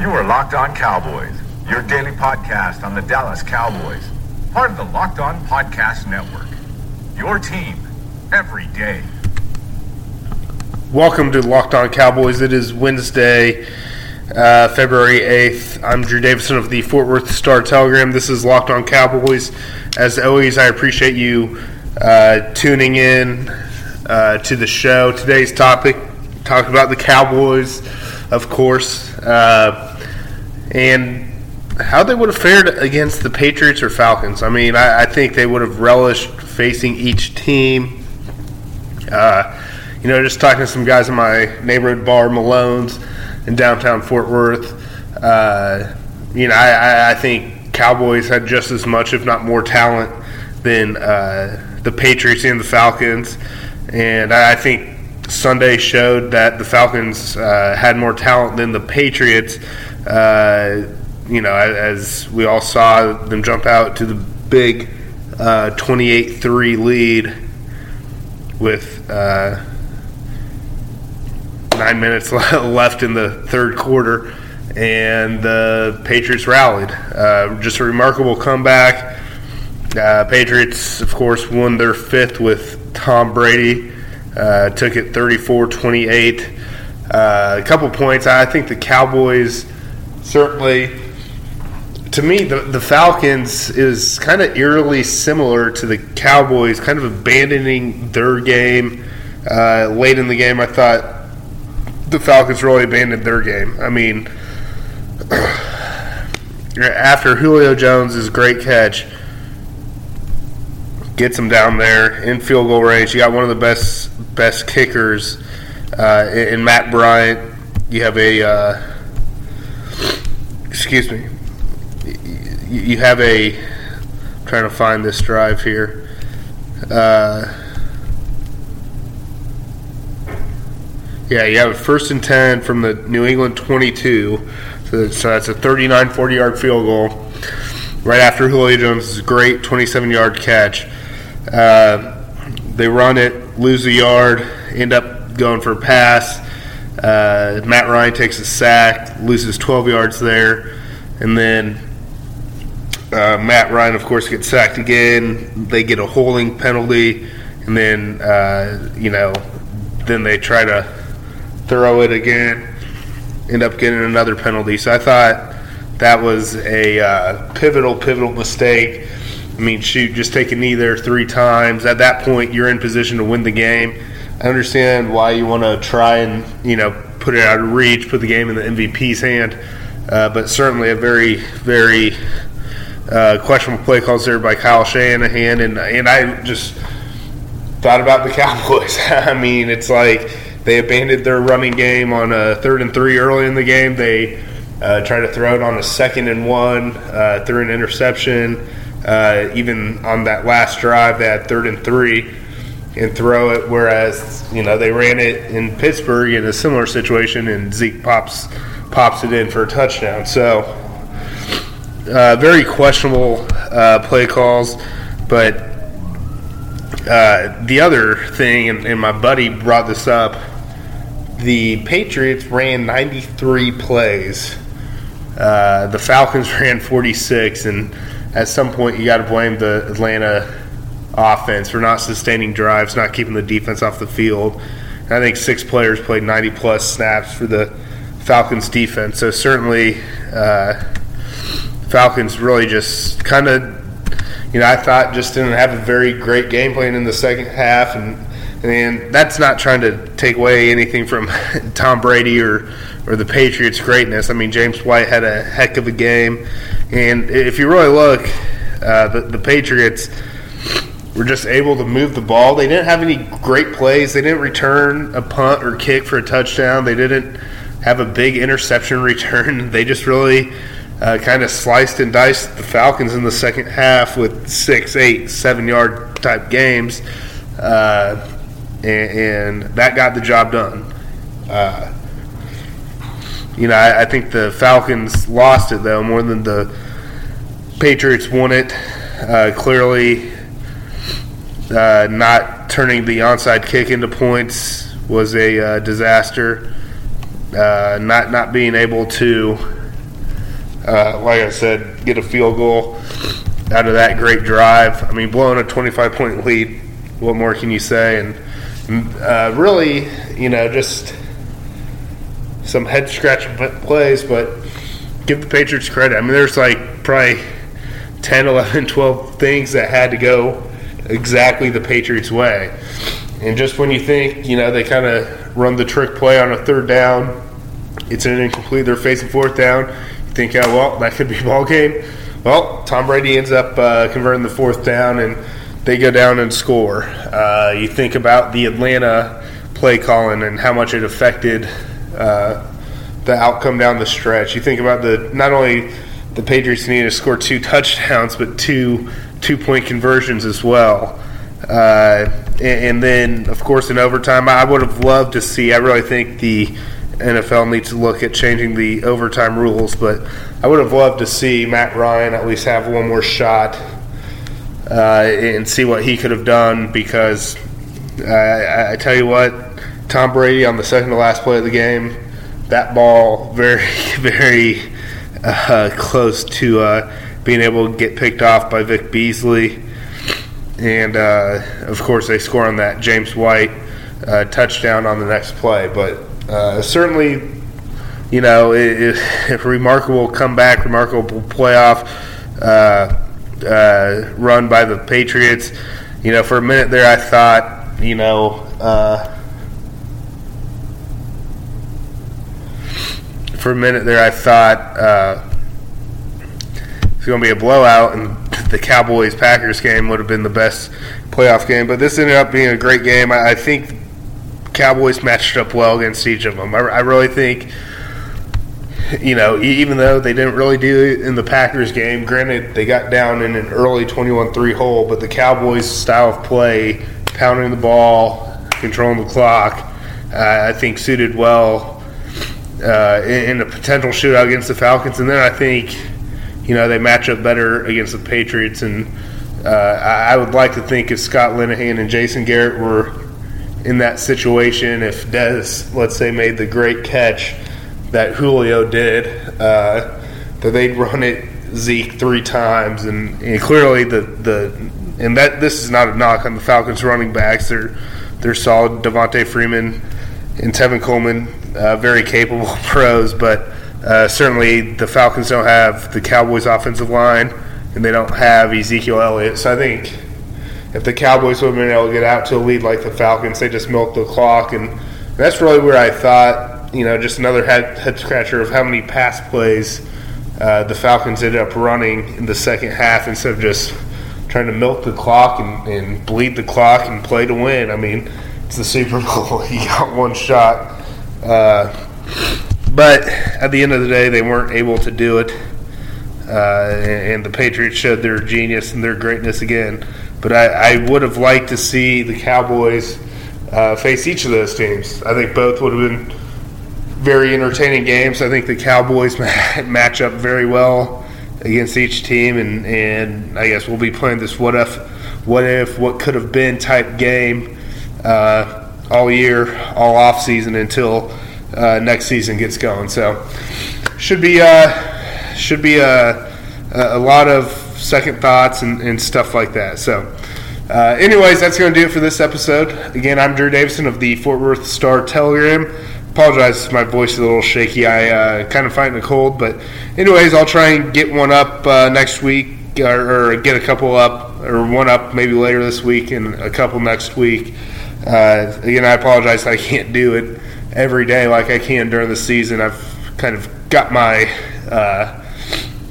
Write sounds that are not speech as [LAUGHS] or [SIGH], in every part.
You are Locked On Cowboys, your daily podcast on the Dallas Cowboys. Part of the Locked On Podcast Network. Your team every day. Welcome to Locked On Cowboys. It is Wednesday, uh, February 8th. I'm Drew Davison of the Fort Worth Star Telegram. This is Locked On Cowboys. As always, I appreciate you uh, tuning in uh, to the show. Today's topic, talk about the Cowboys, of course, uh, and how they would have fared against the Patriots or Falcons. I mean, I, I think they would have relished facing each team. Uh, you know, just talking to some guys in my neighborhood bar, Malone's, in downtown Fort Worth. Uh, you know, I, I, think Cowboys had just as much, if not more, talent than uh, the Patriots and the Falcons. And I think Sunday showed that the Falcons uh, had more talent than the Patriots. Uh, you know, as we all saw them jump out to the big uh, 28 3 lead with uh, nine minutes [LAUGHS] left in the third quarter, and the Patriots rallied. Uh, just a remarkable comeback. Patriots, of course, won their fifth with Tom Brady. Uh, took it 34 28. Uh, a couple points. I think the Cowboys certainly, to me, the, the Falcons is kind of eerily similar to the Cowboys, kind of abandoning their game uh, late in the game. I thought the Falcons really abandoned their game. I mean, [CLEARS THROAT] after Julio Jones' great catch, gets him down there in field goal range. You got one of the best best kickers uh, in Matt Bryant. You have a uh, excuse me. You have a I'm trying to find this drive here. Uh, Yeah, you have a first and 10 from the New England 22. So, so that's a 39 40 yard field goal right after Julio Jones' great 27 yard catch. Uh, they run it, lose a yard, end up going for a pass. Uh, Matt Ryan takes a sack, loses 12 yards there, and then uh, Matt Ryan, of course, gets sacked again. They get a holding penalty, and then uh, you know, then they try to throw it again, end up getting another penalty. So I thought that was a uh, pivotal, pivotal mistake. I mean, shoot, just take a knee there three times. At that point, you're in position to win the game. I understand why you want to try and you know put it out of reach, put the game in the MVP's hand, uh, but certainly a very, very uh, questionable play calls there by Kyle Shanahan, and and I just thought about the [LAUGHS] Cowboys. I mean, it's like they abandoned their running game on a third and three early in the game. They uh, tried to throw it on a second and one, uh, threw an interception. Uh, even on that last drive, had third and three and throw it. Whereas you know they ran it in Pittsburgh in a similar situation, and Zeke pops pops it in for a touchdown. So uh, very questionable uh, play calls, but uh, the other thing, and, and, my buddy brought this up, the Patriots ran 93 plays. Uh, the Falcons [LAUGHS] ran 46, and at some point you got to blame the Atlanta offense for not sustaining drives, not keeping the defense off the field. And I think six players played 90 plus snaps for the Falcons defense. So certainly, uh, Falcons really just kind of, you know, I thought just didn't have a very great game plan in the second half, and and that's not trying to take away anything from [LAUGHS] Tom Brady or or the Patriots' greatness. I mean, James White had a heck of a game, and if you really look, uh, the, the Patriots were just able to move the ball. They didn't have any great plays. They didn't return a punt or kick for a touchdown. They didn't have a big interception [LAUGHS] return. They just really uh, kind of sliced and diced the Falcons in the second half with six, eight, seven yard type games, uh, and, and, that got the job done. Uh, you know, I, I, think the Falcons lost it though more than the Patriots won it. Uh, clearly, uh, not turning the onside kick into points was a uh, disaster. not not being able to uh, like I said, get a field goal out of that great drive. I mean, blowing a 25 point lead, what more can you say? And uh, really, you know, just some head scratching plays, but give the Patriots credit. I mean, there's like probably 10, 11, [LAUGHS] 12 things that had to go exactly the Patriots' way. And just when you think, you know, they kind of run the trick play on a third down, it's an incomplete, they're facing fourth down You think, oh, well, that could be a ball game. Well, Tom Brady ends up uh, converting the fourth down, and they go down and score. Uh, you think about the Atlanta play calling and how much it affected uh, the outcome down the stretch. You think about the not only the Patriots needed to score two [LAUGHS] touchdowns, but two two point conversions as well. Uh, and, and, then, of course, in overtime, I would have loved to see. I really think the NFL needs to look at changing the overtime rules, but I would have loved to see Matt Ryan at least have one more shot uh, and see what he could have done because I, I tell you what, Tom Brady on the second to last play of the game, that ball very, [LAUGHS] very uh, close to uh, being able to get picked off by Vic Beasley. And uh, of course, they score on that James White uh, touchdown on the next play. But uh, certainly, you know, it, it, remarkable comeback, remarkable playoff uh, run by the Patriots. You know, for a minute there, I thought, you know, for a minute there, I thought uh, it's going to be a blowout, and the Cowboys Packers game would have been the best playoff game. But this ended up being a great game. I, I think Cowboys matched up well against each of them. I, I really think, you know, even though they didn't really do it in the Packers game, granted, they got down in an early 21 3 hole, but the Cowboys' style of play, pounding the ball, controlling the clock, uh, I think suited well uh, in, in a potential shootout against the Falcons. And then I think, you know, they match up better against the Patriots. And uh, I would like to think if Scott Linehan and Jason Garrett were in that situation if Dez, let's say, made the great catch that Julio did, uh, that they'd run it Zeke three times, and, and, clearly the the and that this is not a knock on the Falcons running backs. They're they're solid. Devonta Freeman and Tevin Coleman, uh, very capable [LAUGHS] pros, but uh, certainly the Falcons don't have the Cowboys' offensive line, and they don't have Ezekiel Elliott. So I think if the Cowboys would have been able to get out to a lead like the Falcons, they just milked the clock, and that's really where I thought, you know, just another head, head scratcher of how many pass plays uh, the Falcons ended up running in the second half instead of just trying to milk the clock and, and bleed the clock and play to win. I mean, it's the Super Bowl; [LAUGHS] you got one shot. Uh, but at the end of the day, they weren't able to do it, uh, and, the Patriots showed their genius and their greatness again. But I, I would have liked to see the Cowboys uh, face each of those teams. I think both would have been very entertaining games. I think the Cowboys [LAUGHS] match up very well against each team, and, and I guess we'll be playing this what if, what if, what could have been type game uh, all year, all off season until uh, next season gets going. So should be uh, should be a, a lot of second thoughts and, and stuff like that. So, uh, anyways, that's going to do it for this episode. Again, I'm Drew Davison of the Fort Worth Star Telegram. Apologize, my voice is a little shaky. I uh, kind of fighting a cold, but anyways, I'll try and get one up uh, next week, or, or, get a couple up, or one up maybe later this week, and a couple next week. Uh, again, I apologize. I can't do it every day like I can during the season. I've kind of got my uh,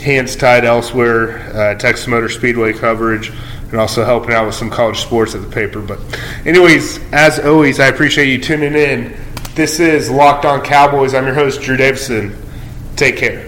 hands tied elsewhere, uh, Texas Motor Speedway coverage, and also helping out with some college sports at the paper. But, anyways, as always, I appreciate you tuning in. This is Locked On Cowboys. I'm your host, Drew Davison. Take care.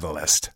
Catalyst.